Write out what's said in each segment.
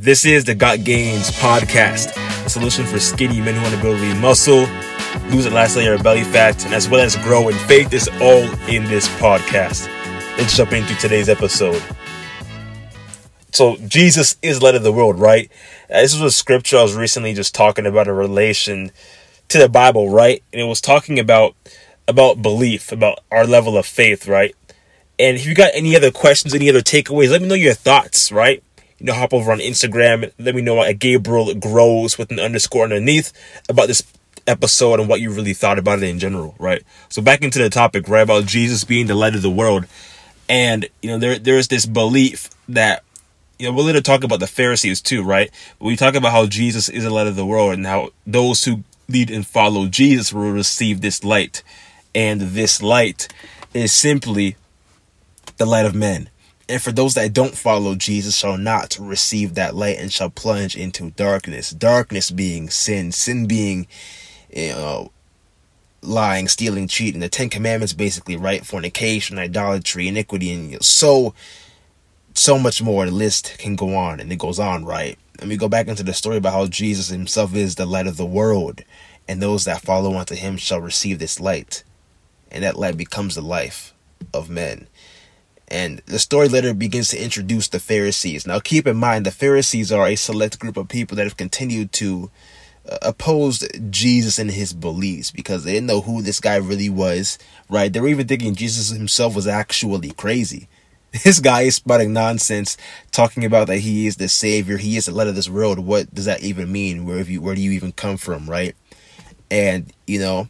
This is the Got Gains podcast, a solution for skinny men who want to build lean muscle, lose the last layer of belly fat, and as well as grow in faith is all in this podcast. Let's jump into today's episode. So, Jesus is light of the world, right? Uh, this was a scripture I was recently just talking about a relation to the Bible, right? And it was talking about about belief, about our level of faith, right? And if you got any other questions, any other takeaways, let me know your thoughts, right? You know, hop over on Instagram. Let me know at Gabriel Grows with an underscore underneath about this episode and what you really thought about it in general, right? So back into the topic, right, about Jesus being the light of the world. And, you know, there there's this belief that you know, going to talk about the Pharisees too, right? We talk about how Jesus is the light of the world and how those who lead and follow Jesus will receive this light. And this light is simply the light of men. And for those that don't follow Jesus shall not receive that light and shall plunge into darkness. Darkness being sin, sin being you know lying, stealing, cheating. The Ten Commandments basically, right? Fornication, idolatry, iniquity, and so so much more. The list can go on and it goes on, right? And we go back into the story about how Jesus himself is the light of the world, and those that follow unto him shall receive this light. And that light becomes the life of men. And the story later begins to introduce the Pharisees. Now, keep in mind, the Pharisees are a select group of people that have continued to uh, oppose Jesus and his beliefs because they didn't know who this guy really was, right? They were even thinking Jesus himself was actually crazy. This guy is spouting nonsense, talking about that he is the savior, he is the light of this world. What does that even mean? Where you, where do you even come from, right? And you know,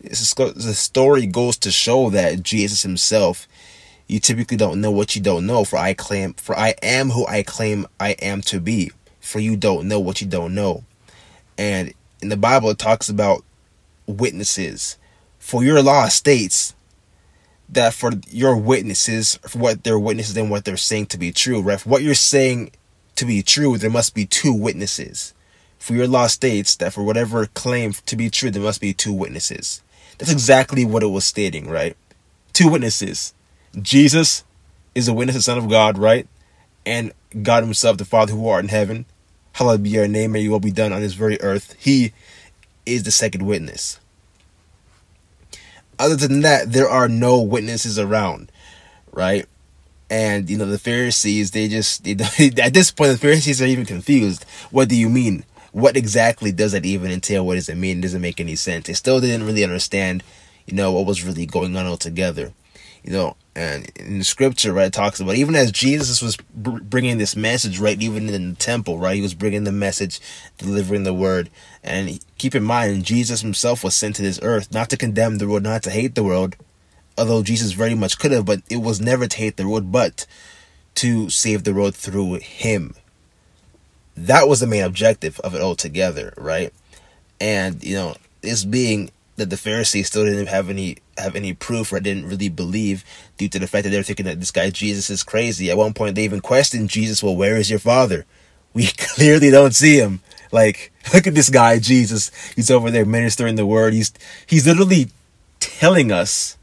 the story goes to show that Jesus himself you typically don't know what you don't know, for I claim for I am who I claim I am to be. For you don't know what you don't know. And in the Bible it talks about witnesses. For your law states that for your witnesses, for what their witnesses and what they're saying to be true, right? For what you're saying to be true, there must be two witnesses. For your law states that for whatever claim to be true, there must be two witnesses. That's exactly what it was stating, right? Two witnesses. Jesus is a witness, the Son of God, right? And God Himself, the Father who art in heaven, hallowed be your name, may your will be done on this very earth. He is the second witness. Other than that, there are no witnesses around, right? And you know the Pharisees, they just they, at this point the Pharisees are even confused. What do you mean? What exactly does that even entail? What does it mean? It doesn't make any sense. They still didn't really understand, you know, what was really going on altogether. You know, and in scripture, right, talks about even as Jesus was bringing this message, right, even in the temple, right, he was bringing the message, delivering the word. And keep in mind, Jesus himself was sent to this earth not to condemn the world, not to hate the world, although Jesus very much could have, but it was never to hate the world, but to save the world through him. That was the main objective of it altogether, right? And, you know, this being that the Pharisees still didn't have any have any proof or didn't really believe due to the fact that they were thinking that this guy Jesus is crazy. At one point they even questioned Jesus, well, where is your father? We clearly don't see him. Like, look at this guy, Jesus. He's over there ministering the word. He's he's literally telling us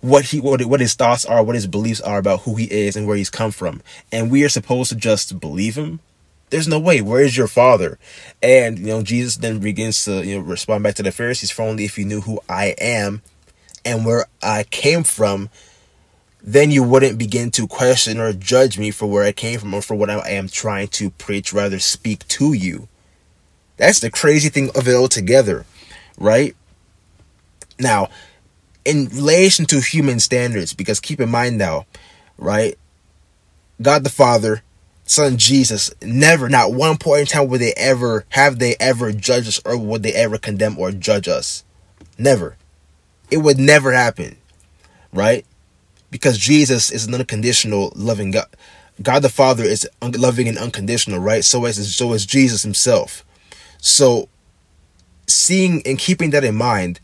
what he what, what his thoughts are, what his beliefs are about who he is and where he's come from. And we are supposed to just believe him there's no way. Where is your father? And you know, Jesus then begins to you know respond back to the Pharisees. For only if you knew who I am and where I came from, then you wouldn't begin to question or judge me for where I came from or for what I am trying to preach, rather speak to you. That's the crazy thing of it all together, right? Now, in relation to human standards, because keep in mind now, right? God the Father son Jesus never, not one point in time would they ever have they ever judge us or would they ever condemn or judge us. Never. It would never happen. Right? Because Jesus is an unconditional loving God. God the Father is loving and unconditional, right? So is so is Jesus himself. So seeing and keeping that in mind,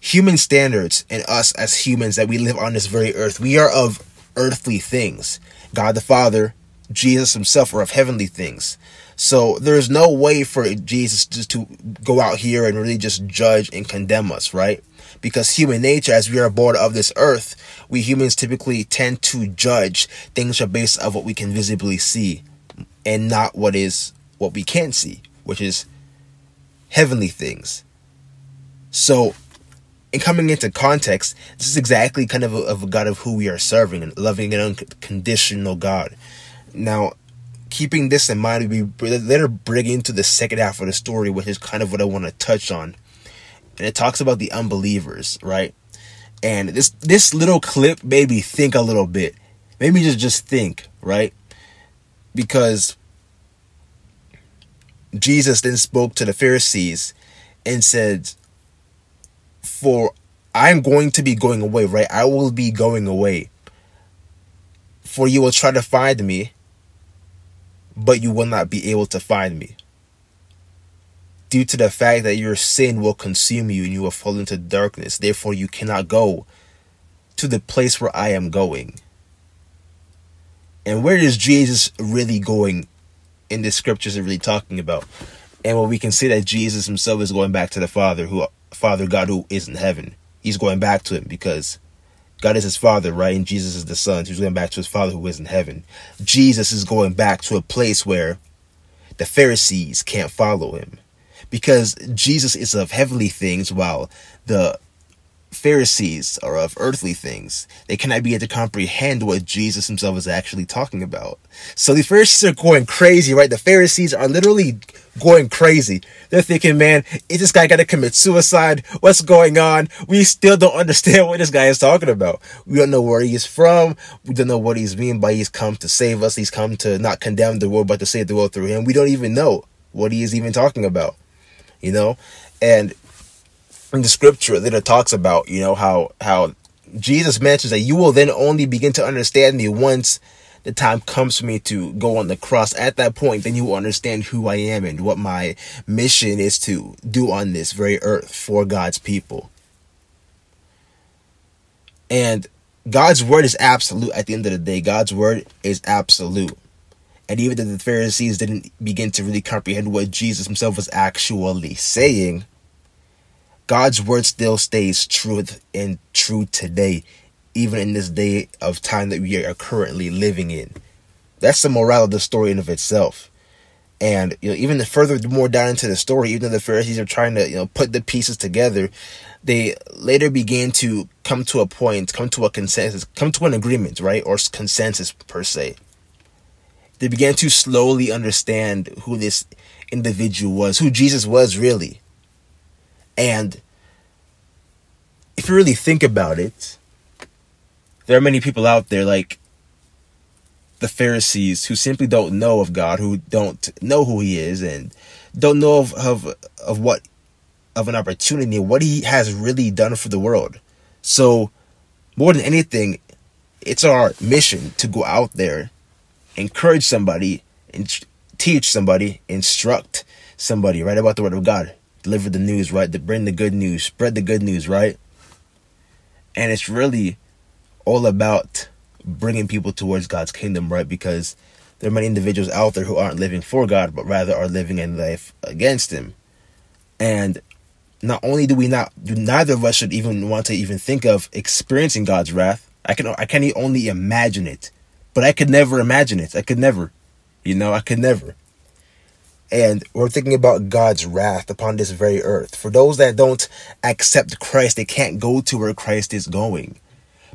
human standards and us as humans that we live on this very earth, we are of earthly things. God the Father Jesus himself or of heavenly things. So there's no way for Jesus just to go out here and really just judge and condemn us, right? because human nature, as we are born of this earth, we humans typically tend to judge things based on what we can visibly see and not what is what we can't see, which is heavenly things. So, in coming into context, this is exactly kind of a, of a God of who we are serving, and loving and unconditional God. Now, keeping this in mind, we later bring into the second half of the story, which is kind of what I want to touch on. And it talks about the unbelievers, right? And this this little clip made me think a little bit. Made me just just think, right? Because Jesus then spoke to the Pharisees and said, For I'm going to be going away, right? I will be going away. For you will try to find me, but you will not be able to find me. Due to the fact that your sin will consume you and you will fall into darkness, therefore you cannot go to the place where I am going. And where is Jesus really going in the scriptures are really talking about? And what we can see that Jesus himself is going back to the Father, who Father God who is in heaven. He's going back to him because God is his father, right? And Jesus is the son. So he's going back to his father who is in heaven. Jesus is going back to a place where the Pharisees can't follow him because Jesus is of heavenly things while the Pharisees are of earthly things. They cannot be able to comprehend what Jesus himself is actually talking about. So the Pharisees are going crazy, right? The Pharisees are literally going crazy. They're thinking, man, is this guy going to commit suicide? What's going on? We still don't understand what this guy is talking about. We don't know where he's from. We don't know what he's mean by he's come to save us. He's come to not condemn the world, but to save the world through him. We don't even know what he is even talking about, you know? And in the scripture that it talks about, you know, how how Jesus mentions that you will then only begin to understand me once the time comes for me to go on the cross. At that point, then you will understand who I am and what my mission is to do on this very earth for God's people. And God's word is absolute at the end of the day. God's word is absolute. And even though the Pharisees didn't begin to really comprehend what Jesus himself was actually saying, God's word still stays true and true today, even in this day of time that we are currently living in. That's the morale of the story in of itself. And you know, even the further more down into the story, even though the Pharisees are trying to you know put the pieces together, they later began to come to a point, come to a consensus, come to an agreement, right, or consensus per se. They began to slowly understand who this individual was, who Jesus was really and if you really think about it, there are many people out there like the Pharisees who simply don't know of God, who don't know who He is, and don't know of of, of what of an opportunity, what He has really done for the world. So, more than anything, it's our mission to go out there, encourage somebody, and teach somebody, instruct somebody, right about the Word of God deliver the news, right? To bring the good news, spread the good news, right? And it's really all about bringing people towards God's kingdom, right? Because there are many individuals out there who aren't living for God, but rather are living in life against Him. And not only do we not, do neither of us should even want to even think of experiencing God's wrath. I can, I can only imagine it, but I could never imagine it. I could never, you know, I could never. And we're thinking about God's wrath upon this very earth. For those that don't accept Christ, they can't go to where Christ is going.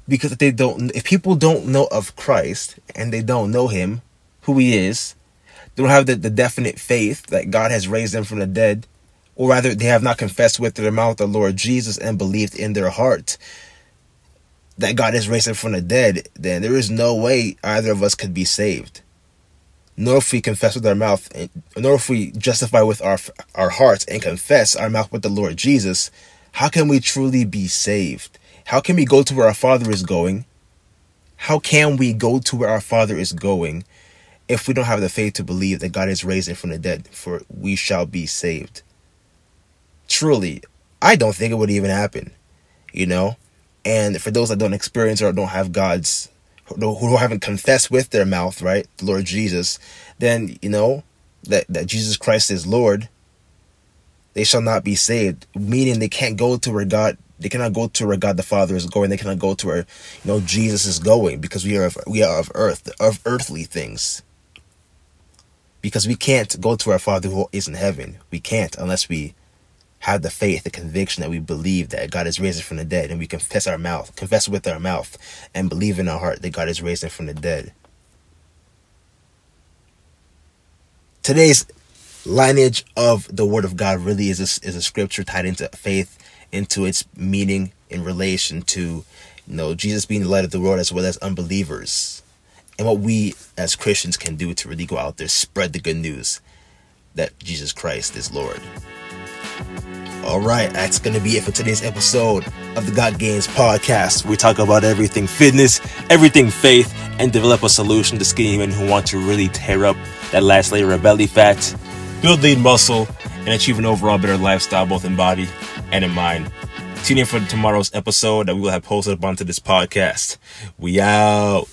Because if they don't if people don't know of Christ and they don't know him, who he is, they don't have the, the definite faith that God has raised them from the dead, or rather they have not confessed with their mouth the Lord Jesus and believed in their heart that God has raised them from the dead, then there is no way either of us could be saved nor if we confess with our mouth, nor if we justify with our our hearts and confess our mouth with the Lord Jesus, how can we truly be saved? How can we go to where our Father is going? How can we go to where our Father is going if we don't have the faith to believe that God is raised from the dead, for we shall be saved? Truly, I don't think it would even happen, you know? And for those that don't experience or don't have God's who haven't confessed with their mouth, right, the Lord Jesus, then you know that that Jesus Christ is Lord. They shall not be saved, meaning they can't go to where God They cannot go to where God the Father is going. They cannot go to where you know Jesus is going because we are of, we are of earth, of earthly things. Because we can't go to our Father who is in heaven. We can't unless we have the faith, the conviction that we believe that God is raising from the dead, and we confess our mouth, confess with our mouth, and believe in our heart that God is raising from the dead. Today's lineage of the Word of God really is a, is a scripture tied into faith, into its meaning in relation to, you know, Jesus being the light of the world as well as unbelievers, and what we as Christians can do to really go out there spread the good news that Jesus Christ is Lord. All right, that's going to be it for today's episode of the God Games podcast. We talk about everything fitness, everything faith, and develop a solution to skinny men who want to really tear up that last layer of belly fat, build lean muscle, and achieve an overall better lifestyle, both in body and in mind. Tune in for tomorrow's episode that we will have posted up onto this podcast. We out.